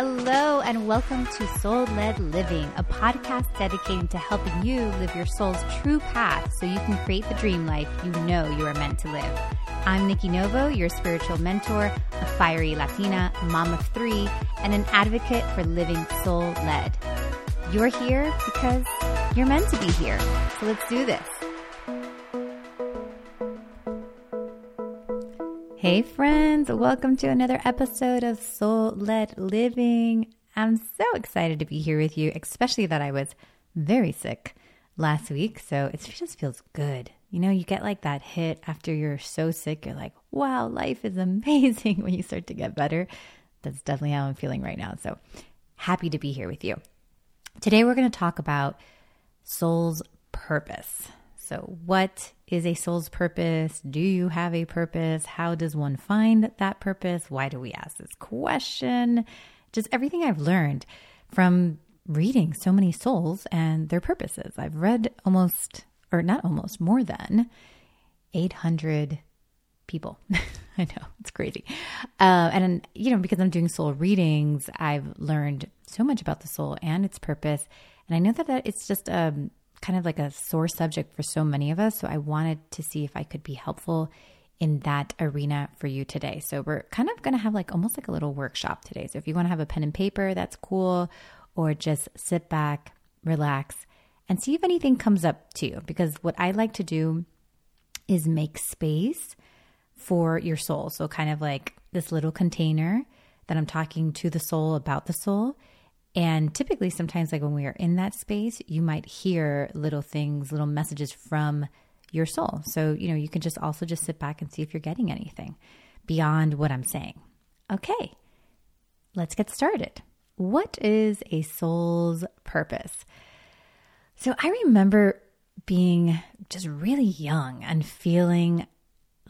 Hello, and welcome to Soul Led Living, a podcast dedicated to helping you live your soul's true path so you can create the dream life you know you are meant to live. I'm Nikki Novo, your spiritual mentor, a fiery Latina, mom of three, and an advocate for living soul led. You're here because you're meant to be here. So let's do this. Hey, friends, welcome to another episode of Soul Led Living. I'm so excited to be here with you, especially that I was very sick last week. So it just feels good. You know, you get like that hit after you're so sick. You're like, wow, life is amazing when you start to get better. That's definitely how I'm feeling right now. So happy to be here with you. Today, we're going to talk about soul's purpose. So, what is a soul's purpose? Do you have a purpose? How does one find that purpose? Why do we ask this question? Just everything I've learned from reading so many souls and their purposes. I've read almost, or not almost, more than 800 people. I know, it's crazy. Uh, and, you know, because I'm doing soul readings, I've learned so much about the soul and its purpose. And I know that, that it's just um, kind of like a sore subject for so many of us. So I wanted to see if I could be helpful in that arena for you today. So we're kind of going to have like almost like a little workshop today. So if you want to have a pen and paper, that's cool, or just sit back, relax, and see if anything comes up to you. Because what I like to do is make space for your soul. So kind of like this little container that I'm talking to the soul about the soul and typically, sometimes, like when we are in that space, you might hear little things, little messages from your soul. So, you know, you can just also just sit back and see if you're getting anything beyond what I'm saying. Okay, let's get started. What is a soul's purpose? So, I remember being just really young and feeling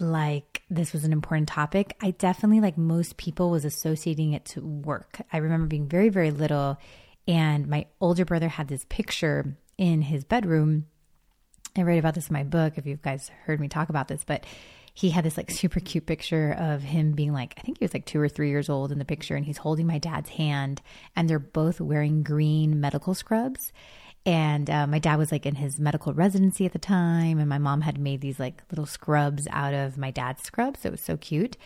like this was an important topic. I definitely, like most people, was associating it to work. I remember being very, very little, and my older brother had this picture in his bedroom. I write about this in my book if you guys heard me talk about this, but he had this like super cute picture of him being like, I think he was like two or three years old in the picture, and he's holding my dad's hand, and they're both wearing green medical scrubs. And uh, my dad was like in his medical residency at the time, and my mom had made these like little scrubs out of my dad's scrubs. So it was so cute.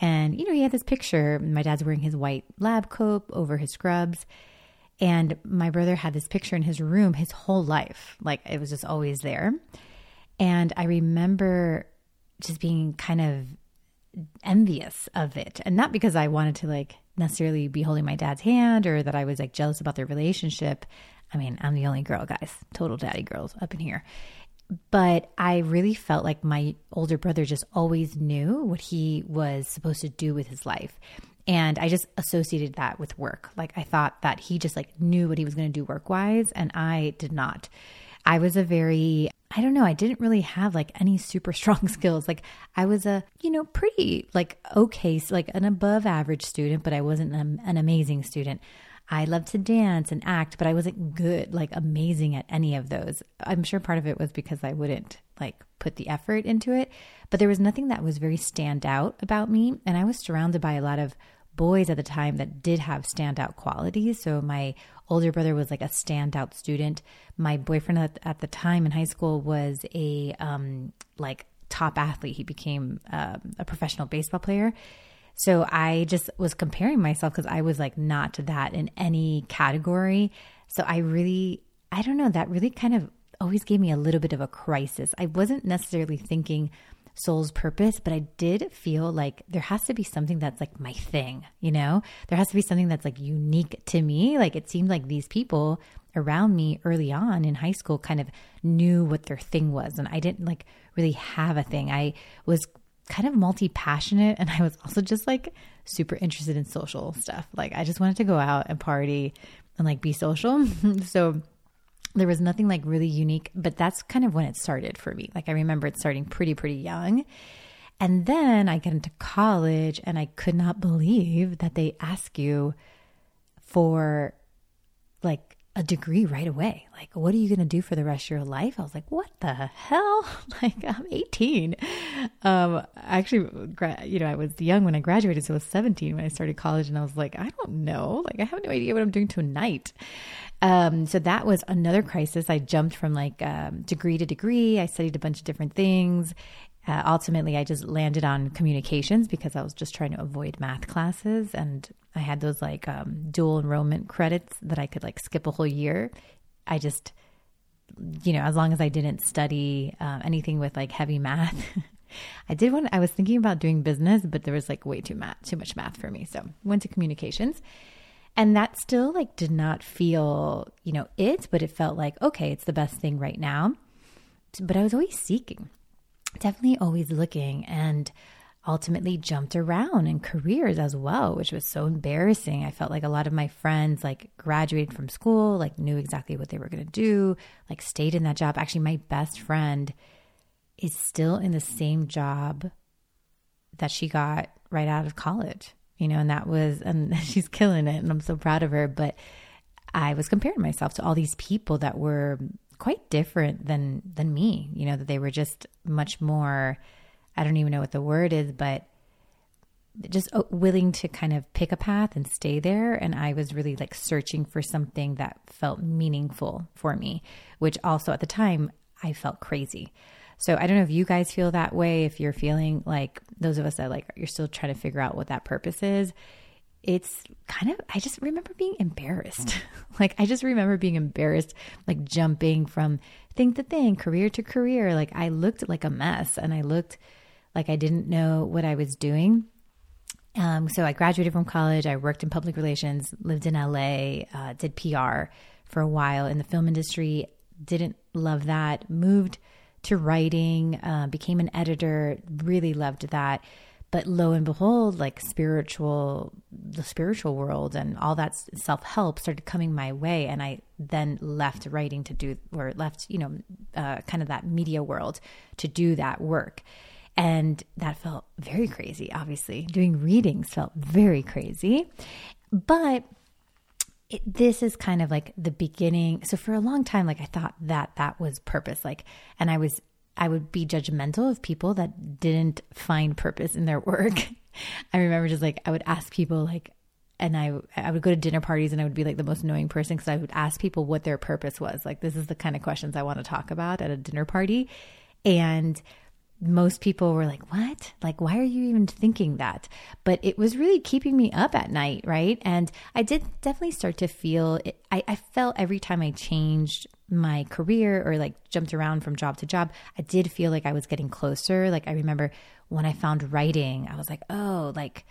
And, you know, he had this picture. My dad's wearing his white lab coat over his scrubs. And my brother had this picture in his room his whole life. Like it was just always there. And I remember just being kind of envious of it. And not because I wanted to like necessarily be holding my dad's hand or that I was like jealous about their relationship. I mean, I'm the only girl, guys, total daddy girls up in here. But I really felt like my older brother just always knew what he was supposed to do with his life. And I just associated that with work. Like I thought that he just like knew what he was going to do work wise, and I did not. I was a very I don't know, I didn't really have like any super strong skills. Like I was a, you know, pretty like okay, like an above average student, but I wasn't an, an amazing student. I loved to dance and act, but I wasn't good, like amazing at any of those. I'm sure part of it was because I wouldn't like put the effort into it, but there was nothing that was very stand out about me. And I was surrounded by a lot of boys at the time that did have standout qualities. So my older brother was like a standout student. My boyfriend at, at the time in high school was a um, like top athlete. He became uh, a professional baseball player. So I just was comparing myself because I was like not that in any category. So I really, I don't know, that really kind of always gave me a little bit of a crisis. I wasn't necessarily thinking soul's purpose, but I did feel like there has to be something that's like my thing, you know? There has to be something that's like unique to me. Like it seemed like these people around me early on in high school kind of knew what their thing was. And I didn't like really have a thing. I was kind of multi passionate and I was also just like super interested in social stuff. Like I just wanted to go out and party and like be social. so there was nothing like really unique, but that's kind of when it started for me. Like I remember it starting pretty, pretty young. And then I get into college and I could not believe that they ask you for like a degree right away. Like, what are you going to do for the rest of your life? I was like, what the hell? Like, I'm 18. Um, actually, you know, I was young when I graduated, so I was 17 when I started college, and I was like, I don't know. Like, I have no idea what I'm doing tonight. Um, so that was another crisis. I jumped from like um, degree to degree. I studied a bunch of different things. Uh, ultimately, I just landed on communications because I was just trying to avoid math classes. And I had those like um, dual enrollment credits that I could like skip a whole year. I just, you know, as long as I didn't study uh, anything with like heavy math. I did want, I was thinking about doing business, but there was like way too math, too much math for me. So went to communications. And that still like did not feel, you know, it, but it felt like, okay, it's the best thing right now. But I was always seeking, definitely always looking and ultimately jumped around in careers as well, which was so embarrassing. I felt like a lot of my friends like graduated from school, like knew exactly what they were going to do, like stayed in that job. Actually, my best friend is still in the same job that she got right out of college you know, and that was, and she's killing it, and I'm so proud of her. But I was comparing myself to all these people that were quite different than than me. You know, that they were just much more. I don't even know what the word is, but just uh, willing to kind of pick a path and stay there. And I was really like searching for something that felt meaningful for me, which also at the time I felt crazy. So I don't know if you guys feel that way, if you're feeling like those of us that like you're still trying to figure out what that purpose is. It's kind of, I just remember being embarrassed. like, I just remember being embarrassed, like jumping from thing to thing, career to career. Like, I looked like a mess and I looked like I didn't know what I was doing. Um, so I graduated from college. I worked in public relations, lived in LA, uh, did PR for a while in the film industry. Didn't love that. Moved to writing, uh, became an editor, really loved that. But lo and behold, like spiritual, the spiritual world and all that self help started coming my way. And I then left writing to do, or left, you know, uh, kind of that media world to do that work. And that felt very crazy, obviously. Doing readings felt very crazy. But it, this is kind of like the beginning. So for a long time, like I thought that that was purpose. Like, and I was, I would be judgmental of people that didn't find purpose in their work. I remember just like, I would ask people like, and I, I would go to dinner parties and I would be like the most annoying person because I would ask people what their purpose was. Like, this is the kind of questions I want to talk about at a dinner party. And most people were like, What? Like, why are you even thinking that? But it was really keeping me up at night, right? And I did definitely start to feel it, I, I felt every time I changed my career or like jumped around from job to job, I did feel like I was getting closer. Like, I remember when I found writing, I was like, Oh, like,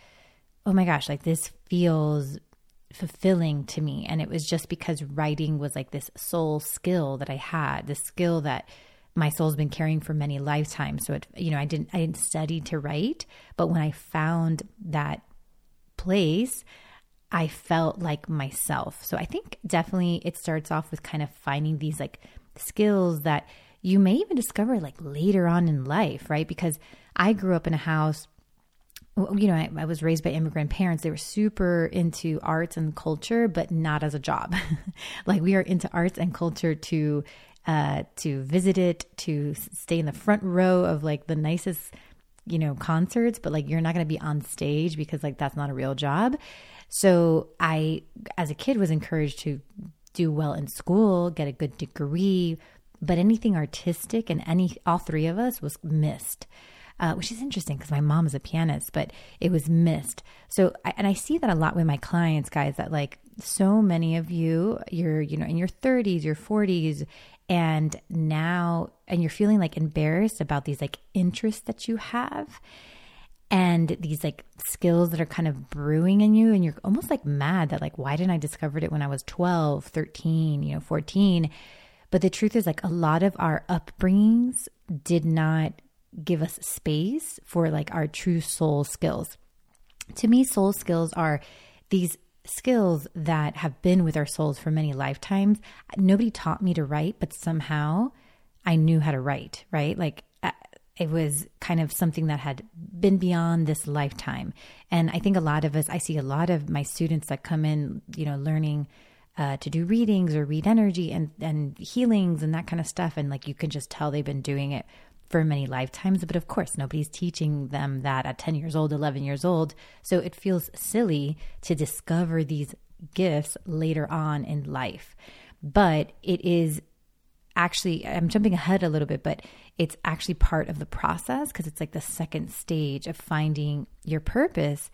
oh my gosh, like this feels fulfilling to me. And it was just because writing was like this soul skill that I had, this skill that my soul's been carrying for many lifetimes. So it, you know, I didn't, I didn't study to write, but when I found that place, I felt like myself. So I think definitely it starts off with kind of finding these like skills that you may even discover like later on in life, right? Because I grew up in a house you know, I, I, was raised by immigrant parents. They were super into arts and culture, but not as a job. like we are into arts and culture to uh, to visit it, to stay in the front row of like the nicest, you know, concerts, but like you're not going to be on stage because like that's not a real job. So I, as a kid, was encouraged to do well in school, get a good degree, but anything artistic and any, all three of us was missed. Uh, which is interesting because my mom is a pianist, but it was missed. So, and I see that a lot with my clients, guys, that like so many of you, you're, you know, in your 30s, your 40s, and now and you're feeling like embarrassed about these like interests that you have and these like skills that are kind of brewing in you. And you're almost like mad that like why didn't i discover it when i was 12 13 you know 14 but the truth is like a lot of our upbringings did not give us space for like our true soul skills. To me soul skills are these skills that have been with our souls for many lifetimes. Nobody taught me to write, but somehow I knew how to write, right? Like uh, it was kind of something that had been beyond this lifetime. And I think a lot of us, I see a lot of my students that come in, you know, learning uh, to do readings or read energy and, and healings and that kind of stuff. And like you can just tell they've been doing it for many lifetimes. But of course, nobody's teaching them that at 10 years old, 11 years old. So it feels silly to discover these gifts later on in life. But it is actually, I'm jumping ahead a little bit, but it's actually part of the process because it's like the second stage of finding your purpose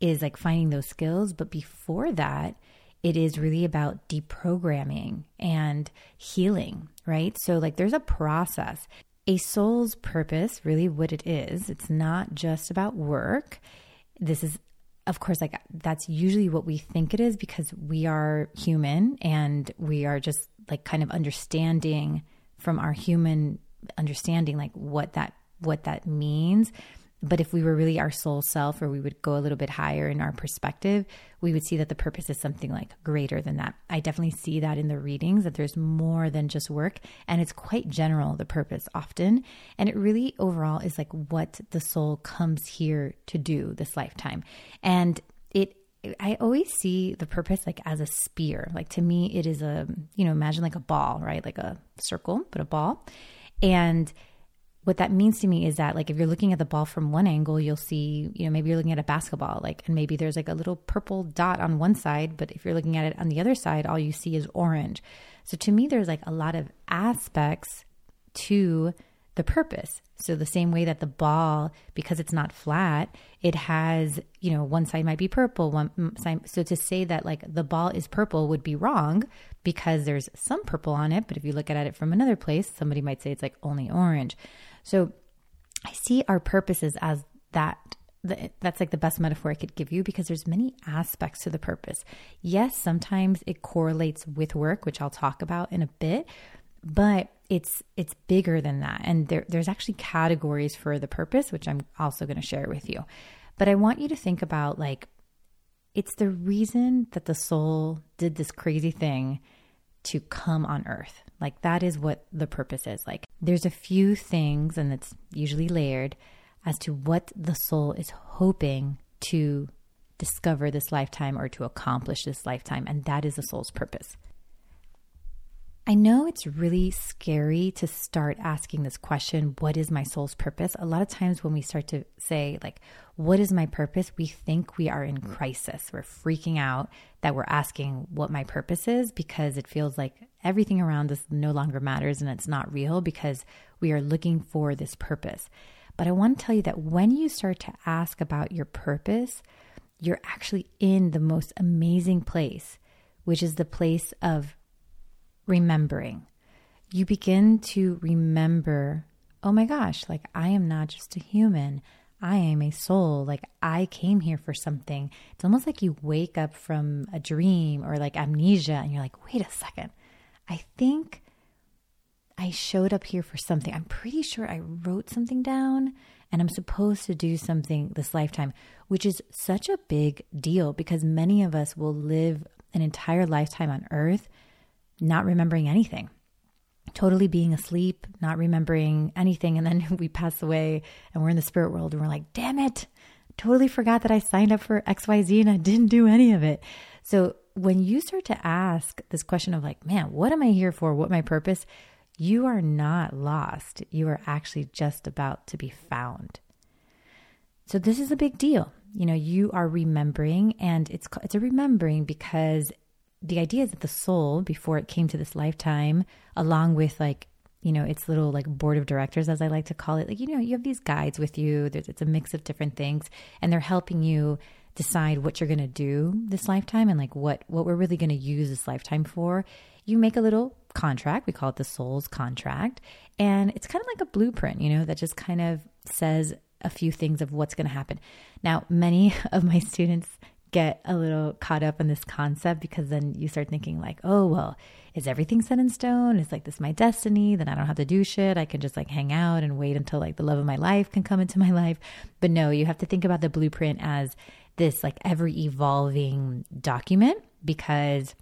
is like finding those skills. But before that, it is really about deprogramming and healing, right? So, like, there's a process. A soul's purpose, really what it is, it's not just about work. This is, of course, like that's usually what we think it is because we are human and we are just like kind of understanding from our human understanding, like what that what that means but if we were really our soul self, or we would go a little bit higher in our perspective, we would see that the purpose is something like greater than that. I definitely see that in the readings that there's more than just work. And it's quite general, the purpose often. And it really overall is like what the soul comes here to do this lifetime. And it I always see the purpose like as a spear. Like to me, it is a, you know, imagine like a ball, right? Like a circle, but a ball. And what that means to me is that like if you're looking at the ball from one angle you'll see you know maybe you're looking at a basketball like and maybe there's like a little purple dot on one side but if you're looking at it on the other side all you see is orange. So to me there's like a lot of aspects to the purpose. So the same way that the ball because it's not flat it has you know one side might be purple one side so to say that like the ball is purple would be wrong because there's some purple on it but if you look at it from another place somebody might say it's like only orange so I see our purposes as that that's like the best metaphor I could give you because there's many aspects to the purpose. Yes, sometimes it correlates with work, which I'll talk about in a bit, but it's it's bigger than that. And there, there's actually categories for the purpose, which I'm also going to share with you. But I want you to think about like it's the reason that the soul did this crazy thing to come on earth. Like that is what the purpose is. Like there's a few things, and it's usually layered as to what the soul is hoping to discover this lifetime or to accomplish this lifetime. And that is the soul's purpose. I know it's really scary to start asking this question what is my soul's purpose? A lot of times when we start to say, like, what is my purpose? We think we are in crisis. We're freaking out that we're asking what my purpose is because it feels like everything around us no longer matters and it's not real because we are looking for this purpose. But I want to tell you that when you start to ask about your purpose, you're actually in the most amazing place, which is the place of remembering. You begin to remember, oh my gosh, like I am not just a human. I am a soul. Like I came here for something. It's almost like you wake up from a dream or like amnesia and you're like, wait a second. I think I showed up here for something. I'm pretty sure I wrote something down and I'm supposed to do something this lifetime, which is such a big deal because many of us will live an entire lifetime on earth not remembering anything, totally being asleep, not remembering anything. And then we pass away and we're in the spirit world and we're like, damn it, totally forgot that I signed up for XYZ and I didn't do any of it. So when you start to ask this question of like, man, what am I here for? What my purpose? You are not lost. You are actually just about to be found. So this is a big deal. You know, you are remembering and it's it's a remembering because the idea is that the soul, before it came to this lifetime, along with like, you know, its little like board of directors, as I like to call it, like, you know, you have these guides with you. There's, it's a mix of different things, and they're helping you decide what you're going to do this lifetime and like what what we're really going to use this lifetime for. You make a little contract. We call it the soul's contract, and it's kind of like a blueprint, you know, that just kind of says a few things of what's going to happen. Now, many of my students get a little caught up in this concept because then you start thinking like, oh, well, is everything set in stone? Is like this my destiny? Then I don't have to do shit. I can just like hang out and wait until like the love of my life can come into my life. But no, you have to think about the blueprint as this like ever evolving document because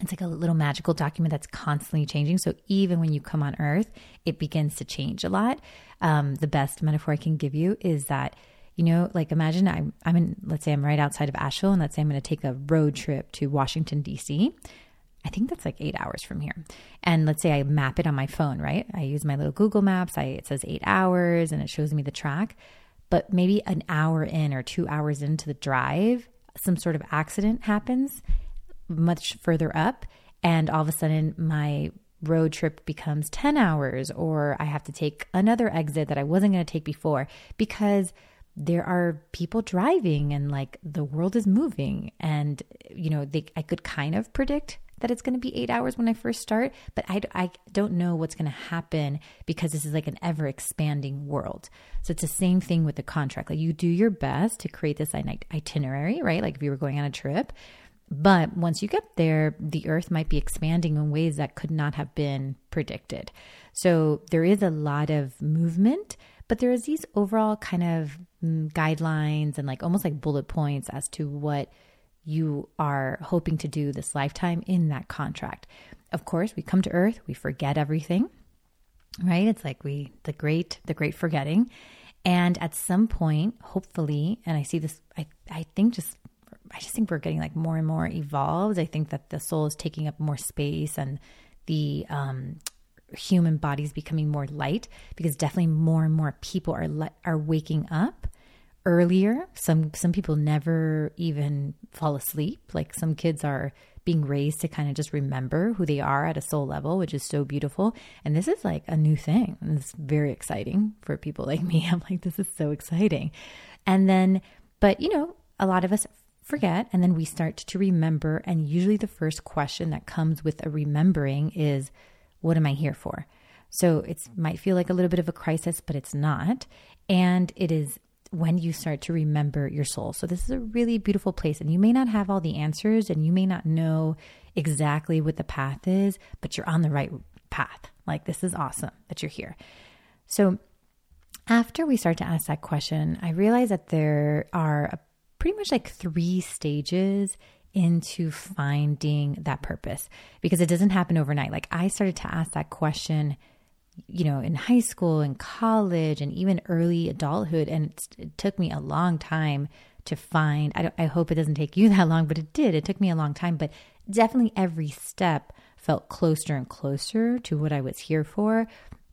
it's like a little magical document that's constantly changing. So even when you come on earth, it begins to change a lot. Um, the best metaphor I can give you is that You know, like imagine I'm I'm in let's say I'm right outside of Asheville and let's say I'm going to take a road trip to Washington DC. I think that's like 8 hours from here. And let's say I map it on my phone, right? I use my little Google Maps. I it says 8 hours and it shows me the track. But maybe an hour in or 2 hours into the drive, some sort of accident happens much further up and all of a sudden my road trip becomes 10 hours or I have to take another exit that I wasn't going to take before because there are people driving and like the world is moving and you know they I could kind of predict that it's going to be 8 hours when I first start but I I don't know what's going to happen because this is like an ever expanding world. So it's the same thing with the contract. Like you do your best to create this itinerary, right? Like if you were going on a trip, but once you get there, the earth might be expanding in ways that could not have been predicted. So there is a lot of movement, but there is these overall kind of mm, guidelines and like almost like bullet points as to what you are hoping to do this lifetime in that contract. Of course, we come to earth, we forget everything. Right? It's like we the great the great forgetting. And at some point, hopefully, and I see this I I think just I just think we're getting like more and more evolved. I think that the soul is taking up more space and the um, human bodies becoming more light because definitely more and more people are are waking up earlier. Some some people never even fall asleep. Like some kids are being raised to kind of just remember who they are at a soul level, which is so beautiful. And this is like a new thing. And it's very exciting for people like me. I'm like, this is so exciting. And then, but you know, a lot of us forget and then we start to remember. And usually the first question that comes with a remembering is, What am I here for? So it might feel like a little bit of a crisis, but it's not. And it is when you start to remember your soul. So this is a really beautiful place. And you may not have all the answers and you may not know exactly what the path is, but you're on the right path. Like this is awesome that you're here. So after we start to ask that question, I realize that there are pretty much like three stages into finding that purpose because it doesn't happen overnight. Like I started to ask that question, you know, in high school and college and even early adulthood. And it took me a long time to find, I, I hope it doesn't take you that long, but it did. It took me a long time, but definitely every step felt closer and closer to what I was here for.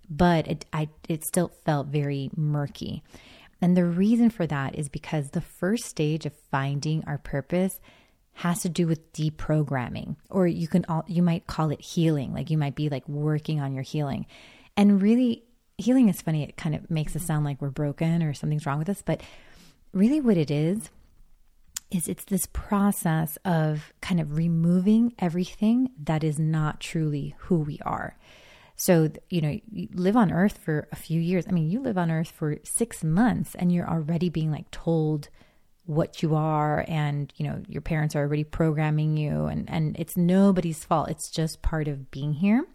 But it, I, it still felt very murky. And the reason for that is because the first stage of finding our purpose has to do with deprogramming or you can all you might call it healing like you might be like working on your healing and really healing is funny it kind of makes us sound like we're broken or something's wrong with us but really what it is is it's this process of kind of removing everything that is not truly who we are so, you know, you live on earth for a few years. I mean, you live on earth for six months and you're already being like told what you are and you know your parents are already programming you and and it's nobody's fault. It's just part of being here.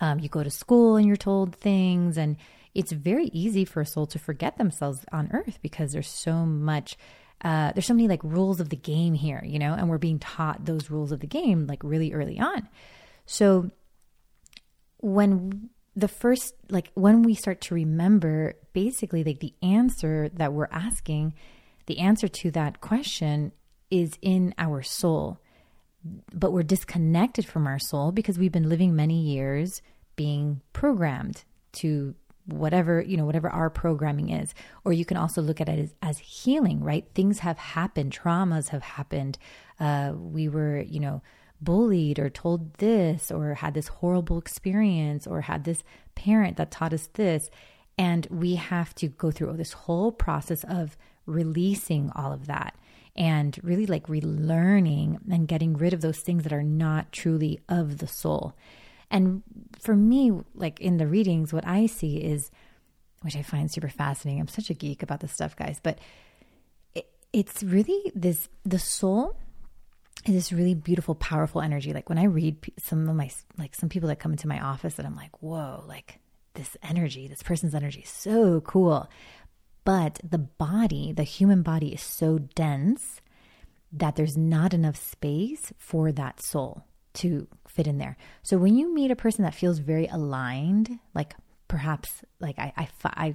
Um, you go to school and you're told things and it's very easy for a soul to forget themselves on earth because there's so much uh, there's so many like rules of the game here you know and we're being taught those rules of the game like really early on. So when the first like when we start to remember basically like the answer that we're asking the answer to that question is in our soul. But we're disconnected from our soul because we've been living many years being programmed to whatever you know whatever our programming is. Or you can also look at it as, as healing right? Things have happened. Traumas have happened. Uh, we were you know bullied or told this or had this horrible experience or had this parent that taught us this. And we have to go through this whole process of releasing all of that and really like relearning and getting rid of those things that are not truly of the soul. And for me, like in the readings, what I see is, which I find super fascinating. I'm such a geek about this stuff, guys, but it, it's really this the soul is this really beautiful, powerful energy. Like when I read some of my, like some people that come into my office and I'm like, whoa, like this energy, this person's energy is so cool. But the body, the human body is so dense that there's not enough space for that soul to fit in there. So when you meet a person that feels very aligned, like perhaps like I, I, I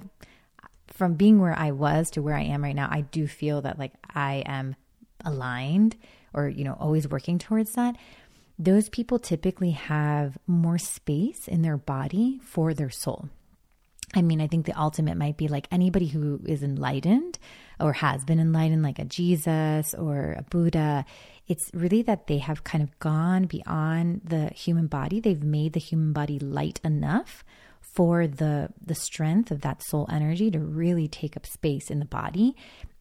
from being where I was to where I am right now, I do feel that like I am aligned or, you know, always working towards that. Those people typically have more space in their body for their soul. I mean, I think the ultimate might be like anybody who is enlightened or has been enlightened, like a Jesus or a Buddha. It's really that they have kind of gone beyond the human body. They've made the human body light enough for the the strength of that soul energy to really take up space in the body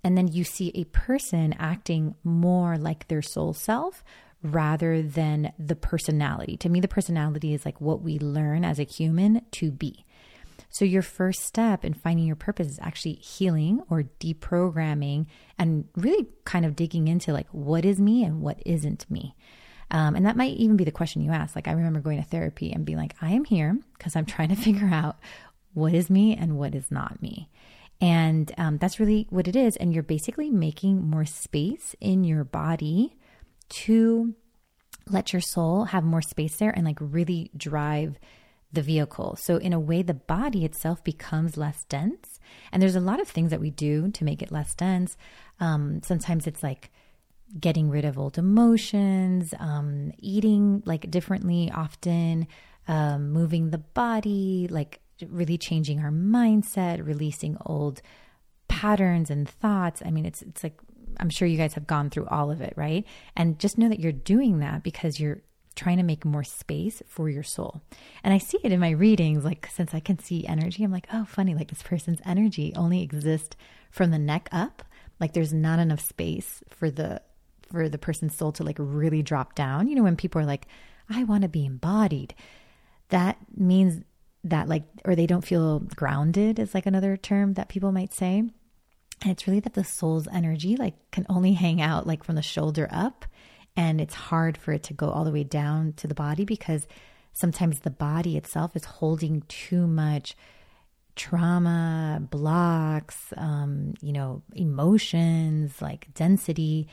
and then you see a person acting more like their soul self rather than the personality to me the personality is like what we learn as a human to be so your first step in finding your purpose is actually healing or deprogramming and really kind of digging into like what is me and what isn't me um, and that might even be the question you ask. Like, I remember going to therapy and being like, I am here because I'm trying to figure out what is me and what is not me. And um, that's really what it is. And you're basically making more space in your body to let your soul have more space there and like really drive the vehicle. So, in a way, the body itself becomes less dense. And there's a lot of things that we do to make it less dense. Um, sometimes it's like, getting rid of old emotions, um, eating like differently often, um, moving the body, like really changing our mindset, releasing old patterns and thoughts. I mean, it's it's like I'm sure you guys have gone through all of it, right? And just know that you're doing that because you're trying to make more space for your soul. And I see it in my readings, like since I can see energy, I'm like, oh, funny, like this person's energy only exists from the neck up. Like there's not enough space for the for the person's soul to like really drop down. You know, when people are like, I want to be embodied, that means that like, or they don't feel grounded is like another term that people might say. And it's really that the soul's energy like can only hang out like from the shoulder up. And it's hard for it to go all the way down to the body because sometimes the body itself is holding too much trauma, blocks, um, you know, emotions, like density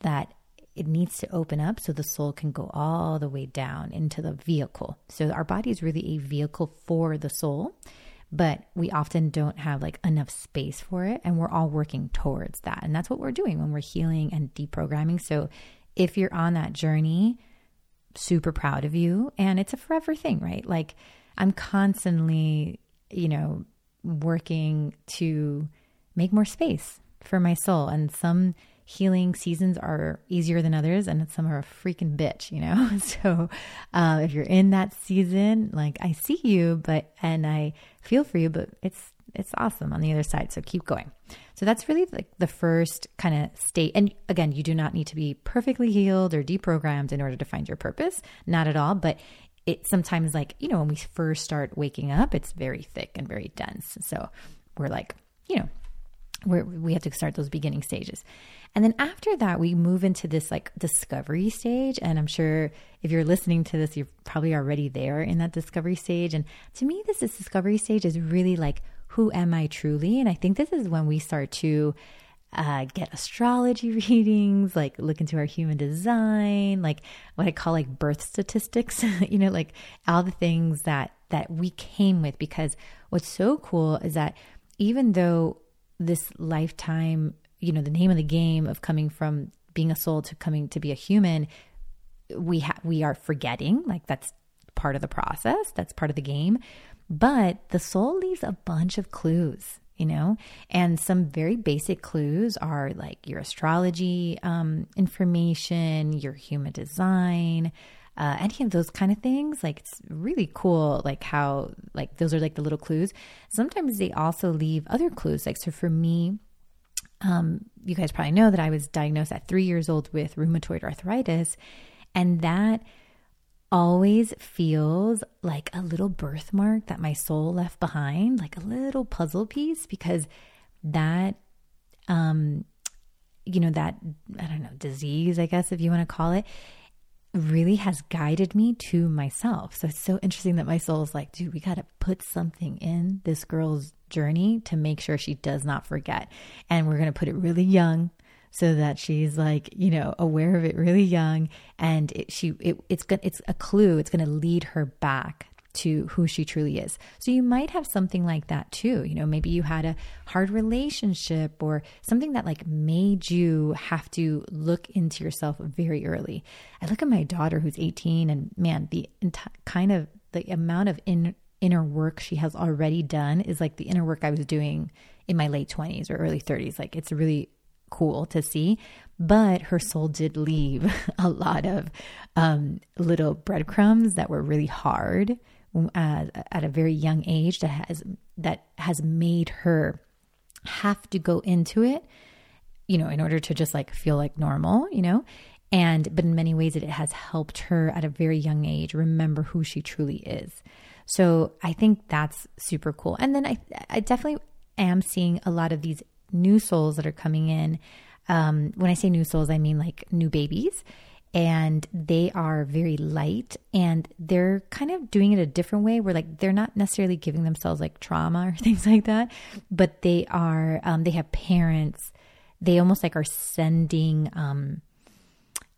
that it needs to open up so the soul can go all the way down into the vehicle. So our body is really a vehicle for the soul, but we often don't have like enough space for it and we're all working towards that. And that's what we're doing when we're healing and deprogramming. So if you're on that journey, super proud of you. And it's a forever thing, right? Like I'm constantly, you know, working to make more space for my soul. And some healing seasons are easier than others and some are a freaking bitch you know? So uh, if you're in that season like i see you but and i feel for you but it's it's awesome on the other side so keep going so that's really like the first kind of state and again you do not need to be perfectly healed or deprogrammed in order to find your purpose not at all but it sometimes like you know when we first start waking up it's very thick and very dense so we're like you know where we have to start those beginning stages. And then after that, we move into this like discovery stage. And I'm sure if you're listening to this, you're probably already there in that discovery stage. And to me, this, this discovery stage is really like, who am I truly? And I think this is when we start to uh, get astrology readings, like look into our human design, like what I call like birth statistics, you know, like all the things that that we came with. Because what's so cool is that even though this lifetime, you know, the name of the game of coming from being a soul to coming to be a human, we ha- we are forgetting. Like that's part of the process. That's part of the game. But the soul leaves a bunch of clues, you know, and some very basic clues are like your astrology um, information, your human design, uh, any of those kind of things. Like it's really cool, like how like those are like the little clues. Sometimes they also leave other clues. Like so for me, um, you guys probably know that I was diagnosed at three years old with rheumatoid arthritis, and that always feels like a little birthmark that my soul left behind, like a little puzzle piece, because that, um, you know, that I don't know disease, I guess if you want to call it, really has guided me to myself. So it's so interesting that my soul is like, dude, we got to put something in this girl's journey to make sure she does not forget. And we're going to put it really young so that she's like, you know, aware of it really young and it, she it, it's it's a clue. It's going to lead her back to who she truly is. So you might have something like that too. You know, maybe you had a hard relationship or something that like made you have to look into yourself very early. I look at my daughter who's 18 and man, the enti- kind of the amount of in, inner work she has already done is like the inner work I was doing in my late 20s or early 30s. Like it's really cool to see. But her soul did leave a lot of um, little breadcrumbs that were really hard at a very young age that has that has made her have to go into it, you know, in order to just like feel like normal, you know. And but in many ways, it has helped her at a very young age remember who she truly is. So I think that's super cool. And then I I definitely am seeing a lot of these new souls that are coming in. Um, when I say new souls, I mean like new babies. And they are very light and they're kind of doing it a different way where like they're not necessarily giving themselves like trauma or things like that but they are um, they have parents. They almost like are sending um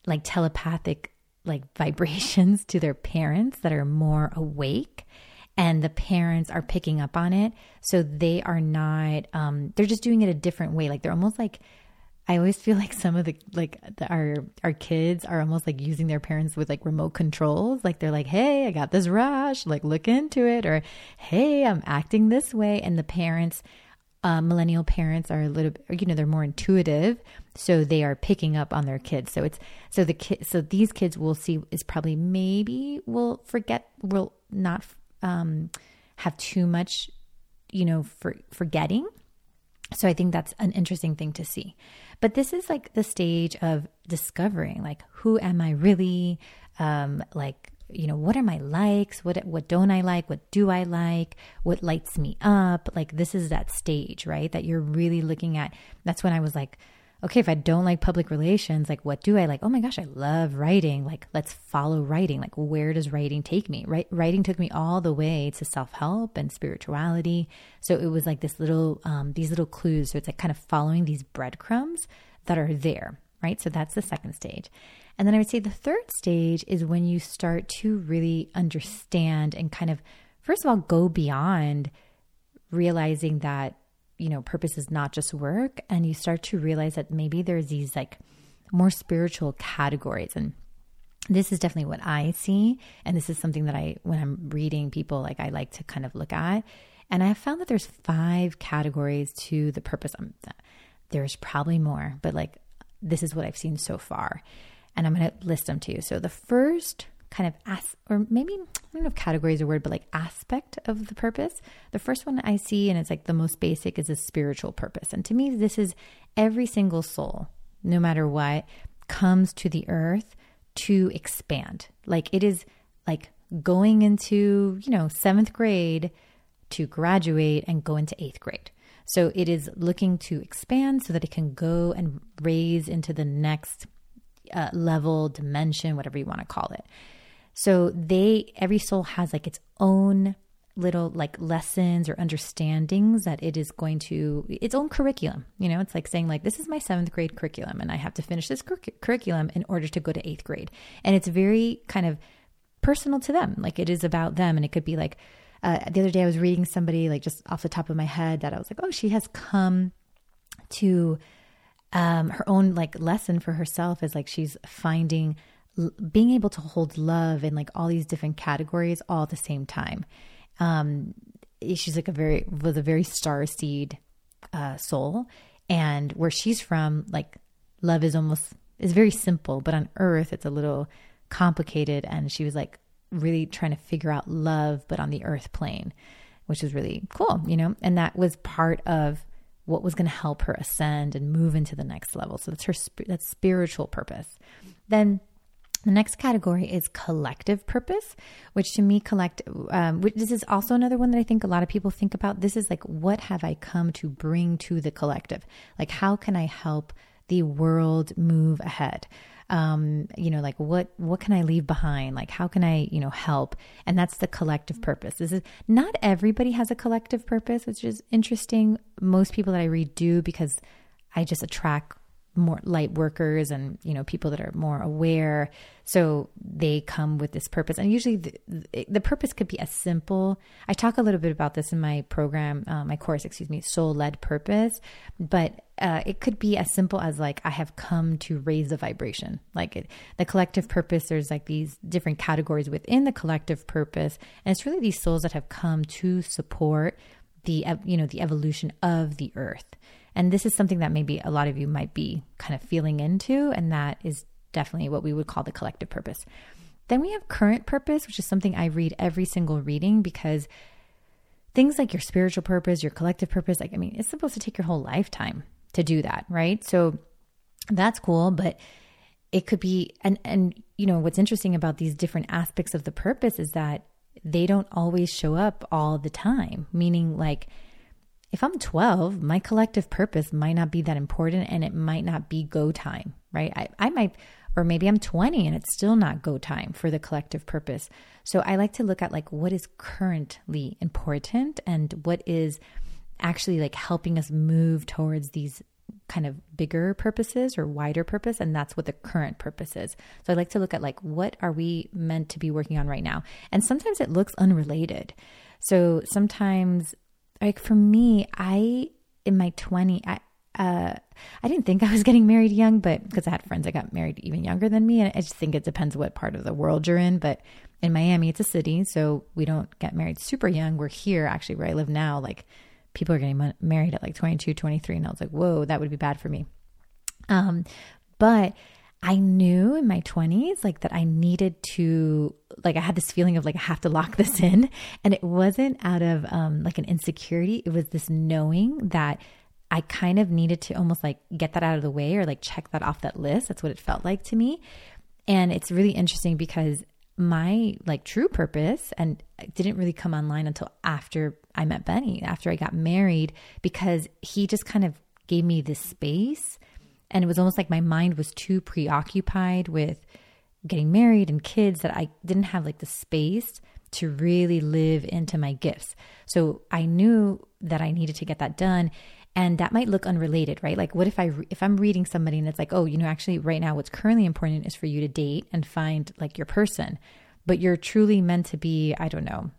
like telepathic like vibrations to their parents that are more awake and the parents are picking up on it so they are not um they're just doing it a different way like they're almost like I always feel like some of the like the, our our kids are almost like using their parents with like remote controls. Like they're like, "Hey, I got this rash. Like look into it," or "Hey, I'm acting this way." And the parents, uh, millennial parents, are a little, you know, they're more intuitive, so they are picking up on their kids. So it's so the kid, so these kids will see is probably maybe will forget, will not um, have too much, you know, for forgetting. So I think that's an interesting thing to see. But this is like the stage of discovering like who am I really? Um, like you know what are my likes what what don't i like what do i like what lights me up like this is that stage right that you're really looking at that's when i was like okay, if I don't like public relations, like what do I like? Oh my gosh, I love writing. Like let's follow writing. Like where does writing take me? Right? Writing took me all the way to self-help and spirituality. So it was like this little um, these little clues. So it's like kind of following these breadcrumbs that are there, right? So that's the second stage. And then I would say the third stage is when you start to really understand and kind of first of all go beyond realizing that you know, purpose is not just work. And you start to realize that maybe there's these like more spiritual categories. And this is definitely what I see. And this is something that I, when I'm reading people, like I like to kind of look at. And I found that there's five categories to the purpose. Um, there's probably more, but like this is what I've seen so far. And I'm going to list them to you. So the first kind of as or maybe I don't know if category is a word, but like aspect of the purpose. The first one I see, and it's like the most basic, is a spiritual purpose. And to me, this is every single soul, no matter what, comes to the earth to expand. Like it is like going into, you know, seventh grade to graduate and go into eighth grade. So it is looking to expand so that it can go and raise into the next uh, level, dimension, whatever you want to call it. So they, every soul has like its own little like lessons or understandings that it is going to its own curriculum. You know it's like saying like this is my seventh grade curriculum and i have to finish this cur- curriculum in order to go to eighth grade. And it's very kind of personal to them. Like it is about them. And it could be like uh, the other day i was reading somebody like just off the top of my head that i was like oh she has come to um, her own like lesson for herself is like she's finding being able to hold love in like all these different categories all at the same time. Um, she's like a very was a very star seed uh, soul, and where she's from, like love is almost is very simple, but on Earth it's a little complicated. And she was like really trying to figure out love, but on the Earth plane, which is really cool, you know. And that was part of what was going to help her ascend and move into the next level. So that's her that's spiritual purpose. Then the next category is collective purpose, which to me, collect. Um, which this is also another one that I think a lot of people think about. This is like, what have I come to bring to the collective? Like, how can I help the world move ahead? Um, you know, like what what can I leave behind? Like, how can I, you know, help? And that's the collective purpose. This is not everybody has a collective purpose, which is interesting. Most people that I read do because I just attract more light workers and you know people that are more aware. So they come with this purpose. And usually the, the purpose could be as simple. I talk a little bit about this in my program uh, my course excuse me soul led purpose. But uh, it could be as simple as like i have come to raise the vibration. Like it, the collective purpose there's like these different categories within the collective purpose. And it's really these souls that have come to support the you know the evolution of the earth and this is something that maybe a lot of you might be kind of feeling into, and that is definitely what we would call the collective purpose. Then we have current purpose, which is something I read every single reading because things like your spiritual purpose, your collective purpose, like, I mean, it's supposed to take your whole lifetime to do that, right? So that's cool, but it could be, and, and, you know, what's interesting about these different aspects of the purpose is that they don't always show up all the time, meaning like, if I'm 12, my collective purpose might not be that important and it might not be go time, right? I, I might, or maybe I'm 20 and it's still not go time for the collective purpose. So I like to look at like what is currently important and what is actually like helping us move towards these kind of bigger purposes or wider purpose and that's what the current purpose is. So I like to look at like what are we meant to be working on right now? And sometimes it looks unrelated. So sometimes like for me, I in my 20, I uh, I didn't think I was getting married young, but because I had friends that got married even younger than me, and I just think it depends what part of the world you're in. But in Miami, it's a city, so we don't get married super young. We're here actually where I live now. Like people are getting married at like 22, 23, and I was like, whoa, that would be bad for me. Um, but I knew in my 20s like that I needed to like I had this feeling of like I have to lock this in. And it wasn't out of um like an insecurity. It was this knowing that I kind of needed to almost like get that out of the way or like check that off that list. That's what it felt like to me. And it's really interesting because my like true purpose and didn't really come online until after I met Benny after I got married because he just kind of gave me this space and it was almost like my mind was too preoccupied with getting married and kids that I didn't have like the space to really live into my gifts. So I knew that I needed to get that done and that might look unrelated, right? Like what if I if I'm reading somebody and it's like, "Oh, you know, actually right now what's currently important is for you to date and find like your person." But you're truly meant to be, I don't know,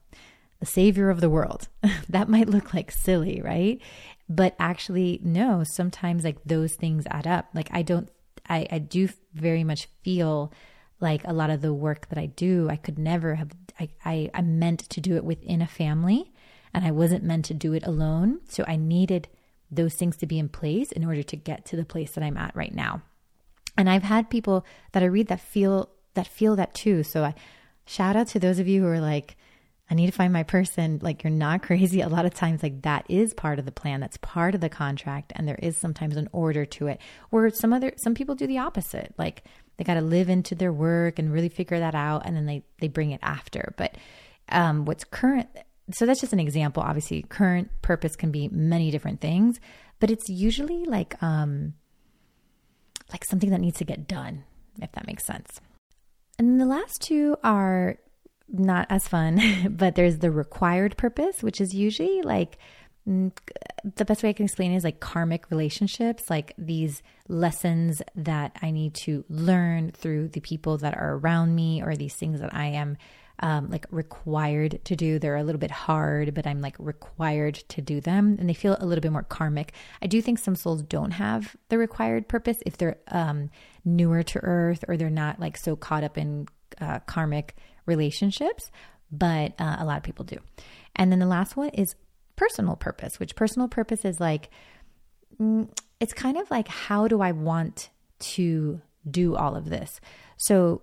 the savior of the world. that might look like silly, right? But actually, no, sometimes like those things add up. Like I don't, I, I do very much feel like a lot of the work that I do, I could never have, I, I, I meant to do it within a family and I wasn't meant to do it alone. So I needed those things to be in place in order to get to the place that I'm at right now. And I've had people that I read that feel that feel that too. So I shout out to those of you who are like, I need to find my person. Like, you're not crazy. A lot of times, like, that is part of the plan. That's part of the contract. And there is sometimes an order to it. Or some other, some people do the opposite. Like, they got to live into their work and really figure that out. And then they, they bring it after. But um, what's current, so that's just an example. Obviously, current purpose can be many different things, but it's usually like, um, like something that needs to get done, if that makes sense. And the last two are not as fun, but there's the required purpose, which is usually like mm, the best way I can explain is like karmic relationships, like these lessons that I need to learn through the people that are around me or these things that I am um, like required to do. They're a little bit hard, but I'm like required to do them and they feel a little bit more karmic. I do think some souls don't have the required purpose if they're um, newer to earth or they're not like so caught up in uh, karmic relationships, but uh, a lot of people do. And then the last one is personal purpose, which personal purpose is like, mm, it's kind of like, how do I want to do all of this? So,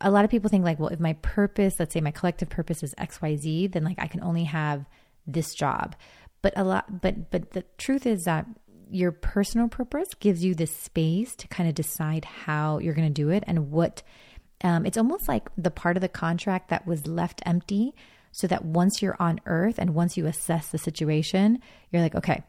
a lot of people think like, well, if my purpose, let's say my collective purpose is XYZ, then like I can only have this job. But a lot, but, but the truth is that your personal purpose gives you the space to kind of decide how you're going to do it and what um, it's almost like the part of the contract that was left empty so that once you're on earth and once you assess the situation, you're like, okay,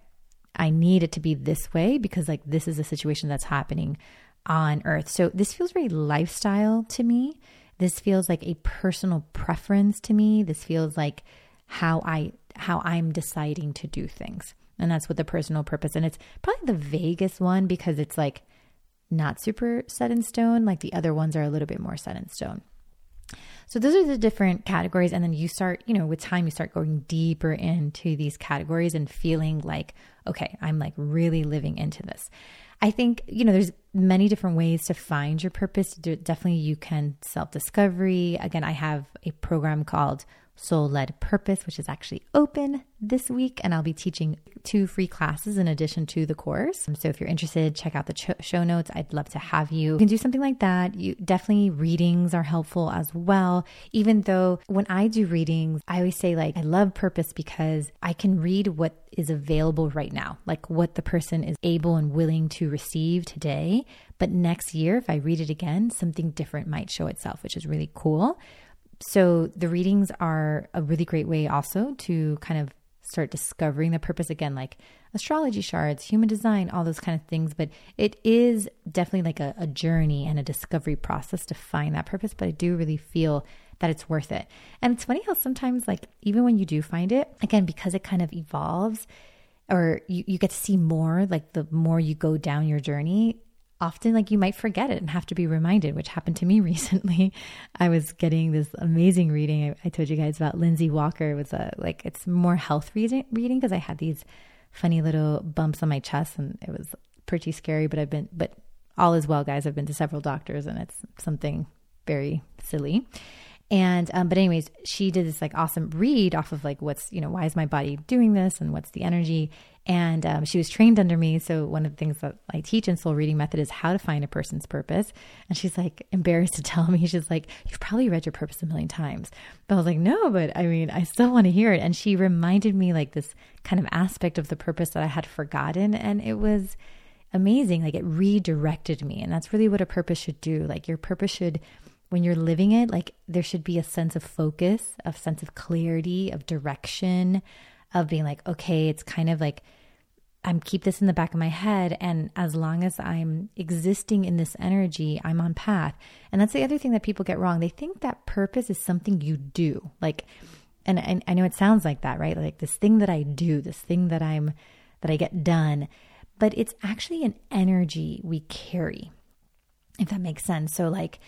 I need it to be this way because like this is a situation that's happening on earth. So this feels very lifestyle to me. This feels like a personal preference to me. This feels like how I how I'm deciding to do things. And that's what the personal purpose and it's probably the vaguest one because it's like not super set in stone, like the other ones are a little bit more set in stone. So those are the different categories. And then you start, you know, with time, you start going deeper into these categories and feeling like, okay, I'm like really living into this. I think, you know, there's many different ways to find your purpose. Definitely you can self discovery. Again, I have a program called Soul Led Purpose, which is actually open this week, and I'll be teaching two free classes in addition to the course. Um, so if you're interested, check out the show notes. I'd love to have you. You can do something like that. You definitely readings are helpful as well. Even though when I do readings, I always say like I love purpose because I can read what is available right now, like what the person is able and willing to receive today. But next year, if I read it again, something different might show itself, which is really cool so the readings are a really great way also to kind of start discovering the purpose again, like astrology charts, human design, all those kind of things. But it is definitely like a, a, journey and a discovery process to find that purpose. But I do really feel that it's worth it. And it's funny how sometimes, like, even when you do find it, again, because it kind of evolves or you, you get to see more, like the more you go down your journey, often like you might forget it and have to be reminded, which happened to me recently. I was getting this amazing reading. I, I told you guys about Lindsay Walker. It was a like it's more health reading reading because I had these funny little bumps on my chest and it was pretty scary. But I've been but all is well, guys. I've been to several doctors and it's something very silly. And um, but anyways, she did this like awesome read off of like what's you know why is my body doing this and what's the energy. And um, she was trained under me. So one of the things that I teach in Soul Reading Method is how to find a person's purpose. And she's like embarrassed to tell me. She's like, "You've probably read your purpose a million times." But I was like, "No, but I mean, I still want to hear it." And she reminded me like this kind of aspect of the purpose that I had forgotten, and it was amazing. Like it redirected me, and that's really what a purpose should do. Like your purpose should when you're living it, like there should be a sense of focus, a sense of clarity, of direction, of being like, okay, it's kind of like I'm keep this in the back of my head and as long as I'm existing in this energy, I'm on path. And that's the other thing that people get wrong. They think that purpose is something you do. Like and, and I know it sounds like that, right? Like this thing that I do, this thing that I'm that I get done, but it's actually an energy we carry. If that makes sense. So like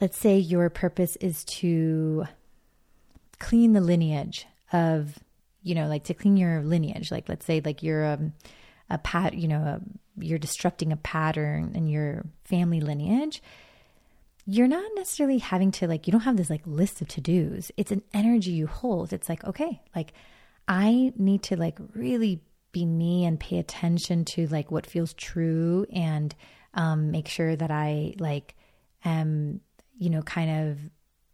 let's say your purpose is to clean the lineage of you know like to clean your lineage. Like let's say like you're a, um, a pat you know a, you're disrupting a pattern in your family lineage you're not necessarily having to like you don't have this like list of to-dos. It's an energy you hold. It's like okay like i need to like really be me and pay attention to like what feels true and um, make sure that i like am you know, kind of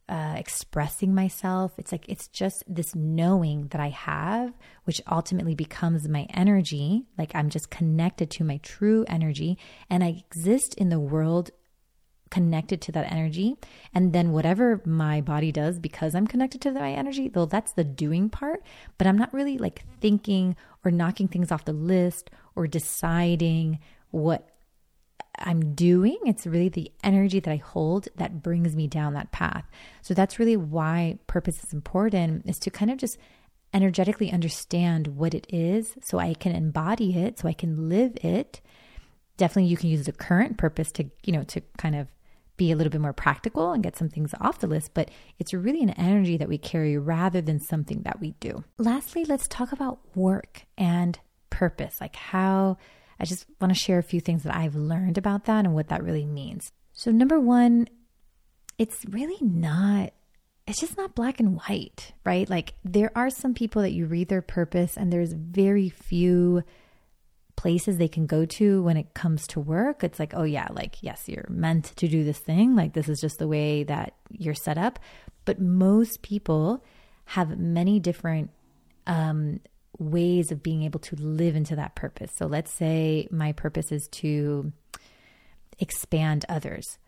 uh, expressing myself. It's like, it's just this knowing that I have, which ultimately becomes my energy. Like I'm just connected to my true energy and I exist in the world connected to that energy. And then whatever my body does because I'm connected to my energy, though that's the doing part, but I'm not really like thinking or knocking things off the list or deciding what I'm doing. It's really the energy that I hold that brings me down that path. So that's really why purpose is important is to kind of just energetically understand what it is so I can embody it, so I can live it. Definitely you can use the current purpose to, you know, to kind of be a little bit more practical and get some things off the list, but it's really an energy that we carry rather than something that we do. Lastly, let's talk about work and purpose, like how I just want to share a few things that I've learned about that and what that really means. So, number one, it's really not, it's just not black and white, right? Like, there are some people that you read their purpose, and there's very few places they can go to when it comes to work. It's like, oh, yeah, like, yes, you're meant to do this thing. Like, this is just the way that you're set up. But most people have many different um, ways of being able to live into that purpose. So let's say my purpose is to expand others.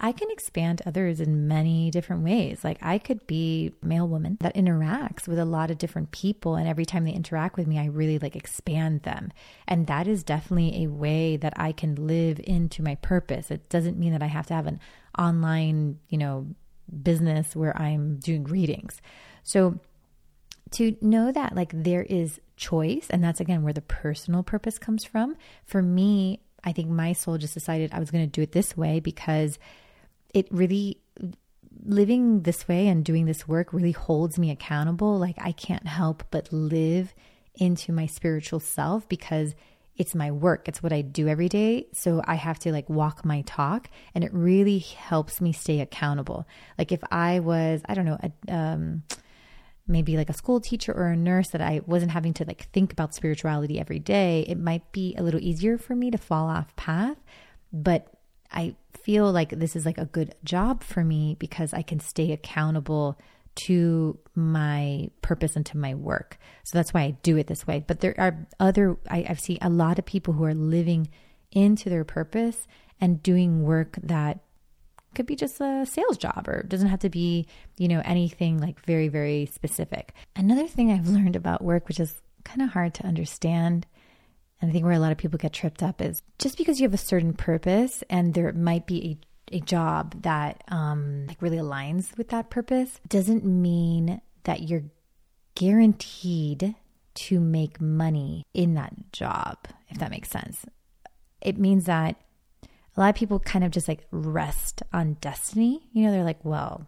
I can expand others in many different ways. Like I could be mail woman that interacts with a lot of different people and every time they interact with me I really like expand them. And that is definitely a way that I can live into my purpose. It doesn't mean that I have to have an online, you know, business where I'm doing readings. So to know that like there is choice and that's again where the personal purpose comes from for me I think my soul just decided I was going to do it this way because it really living this way and doing this work really holds me accountable. Like I can't help but live into my spiritual self because it's my work. It's what I do every day. So I have to like walk my talk and it really helps me stay accountable. Like if I was, I don't know, a, um, maybe like a school teacher or a nurse that I wasn't having to like think about spirituality every day, it might be a little easier for me to fall off path. But I feel like this is like a good job for me because I can stay accountable to my purpose and to my work. So that's why I do it this way. But there are other, I, I've seen a lot of people who are living into their purpose and doing work that could be just a sales job or doesn't have to be, you know, anything like very, very specific. Another thing I've learned about work, which is kind of hard to understand, and I think where a lot of people get tripped up is just because you have a certain purpose and there might be a a job that um, like really aligns with that purpose doesn't mean that you're guaranteed to make money in that job, if that makes sense. It means that a lot of people kind of just like rest on destiny. You know, they're like, well,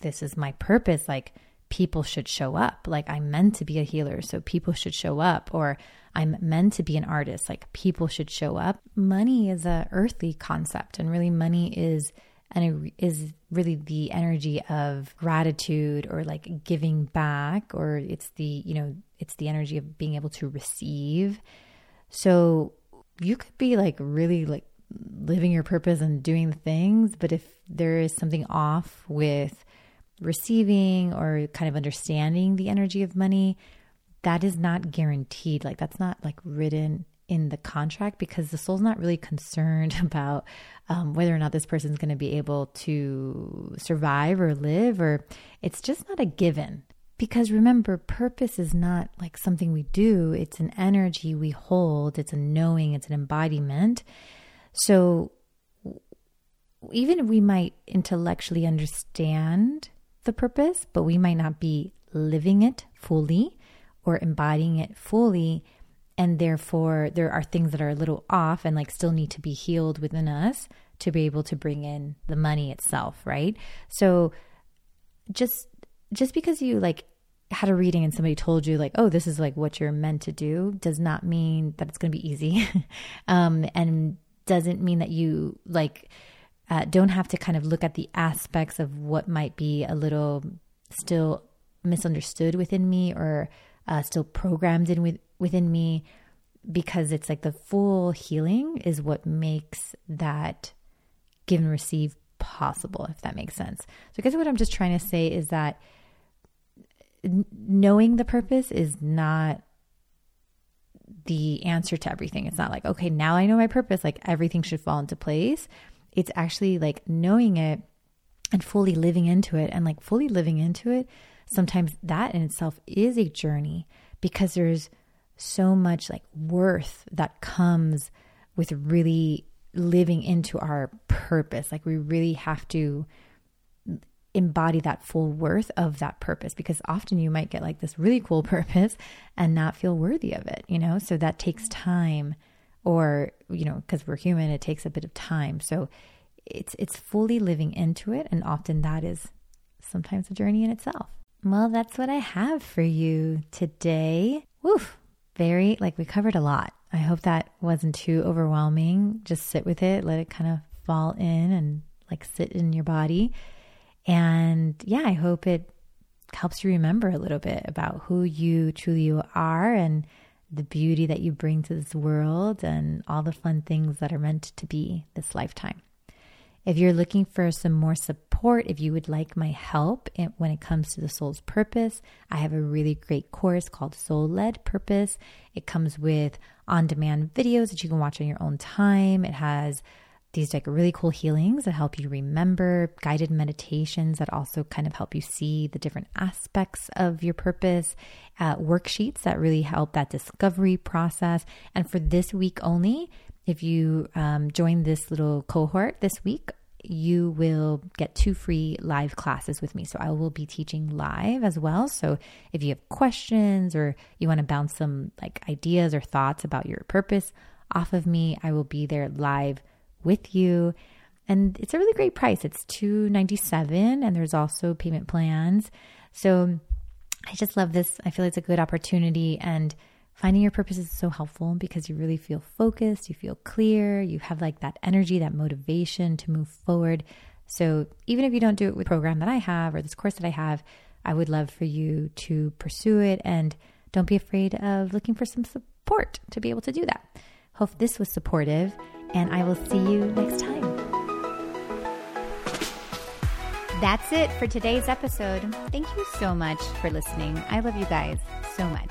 this is my purpose. Like, people should show up. Like, I'm meant to be a healer, so people should show up. Or I'm meant to be an artist. Like, people should show up. Money is a earthly concept, and really, money is and is really the energy of gratitude or like giving back or it's the you know it's the energy of being able to receive so you could be like really like living your purpose and doing things. But if there is something off with receiving or kind of understanding the energy of money, that is not guaranteed. Like that's not like written in the contract because the soul's not really concerned about um, whether or not this person's going to be able to survive or live, or it's just not a given. Because remember, purpose is not like something we do, it's an energy we hold, it's a knowing, it's an embodiment. So even if we might intellectually understand the purpose, but we might not be living it fully or embodying it fully. And therefore, there are things that are a little off and like still need to be healed within us to be able to bring in the money itself, right? So just just because you like had a reading and somebody told you like oh this is like what you're meant to do does not mean that it's going to be easy um, and doesn't mean that you like uh, don't have to kind of look at the aspects of what might be a little still misunderstood within me or uh, still programmed in with, within me because it's like the full healing is what makes that give and receive possible if that makes sense. So i guess what i'm just trying to say is that knowing the purpose is not the answer to everything. It's not like, okay, now I know my purpose, like everything should fall into place. It's actually like knowing it and fully living into it and like fully living into it. Sometimes that in itself is a journey because there's so much like worth that comes with really living into our purpose. Like we really have to embody that full worth of that purpose because often you might get like this really cool purpose and not feel worthy of it, you know? So that takes time or, you know, because we're human, it takes a bit of time. So it's it's fully living into it and often that is sometimes a journey in itself. Well, that's what I have for you today. Woof. Very like we covered a lot. I hope that wasn't too overwhelming. Just sit with it, let it kind of fall in and like sit in your body. And yeah, I hope it helps you remember a little bit about who you truly are and the beauty that you bring to this world and all the fun things that are meant to be this lifetime. If you're looking for some more support, if you would like my help when it comes to the soul's purpose, I have a really great course called Soul Led Purpose. It comes with on demand videos that you can watch on your own time. It has these like really cool healings that help you remember, guided meditations that also kind of help you see the different aspects of your purpose, uh, worksheets that really help that discovery process. And for this week only, if you um, join this little cohort this week, you will get two free live classes with me. So I will be teaching live as well. So if you have questions or you want to bounce some like ideas or thoughts about your purpose off of me. I will be there live with you. And it's a really great price. It's 297 and there's also payment plans. So I just love this. I feel it's a good opportunity and finding your purpose is so helpful because you really feel focused, you feel clear, you have like that energy, that motivation to move forward. So even if you don't do it with program that I have or this course that I have, I would love for you to pursue it and don't be afraid of looking for some support to be able to do that. Hope this was supportive and I will see you next time. That's it for today's episode. Thank you so much for listening. I love you guys so much.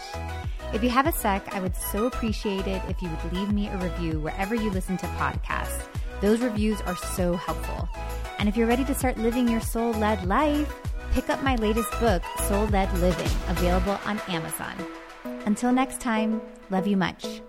If you have a sec, I would so appreciate it if you would leave me a review wherever you listen to podcasts. Those reviews are so helpful. And if you're ready to start living your soul led life, pick up my latest book, Soul Led Living, available on Amazon. Until next time, love you much.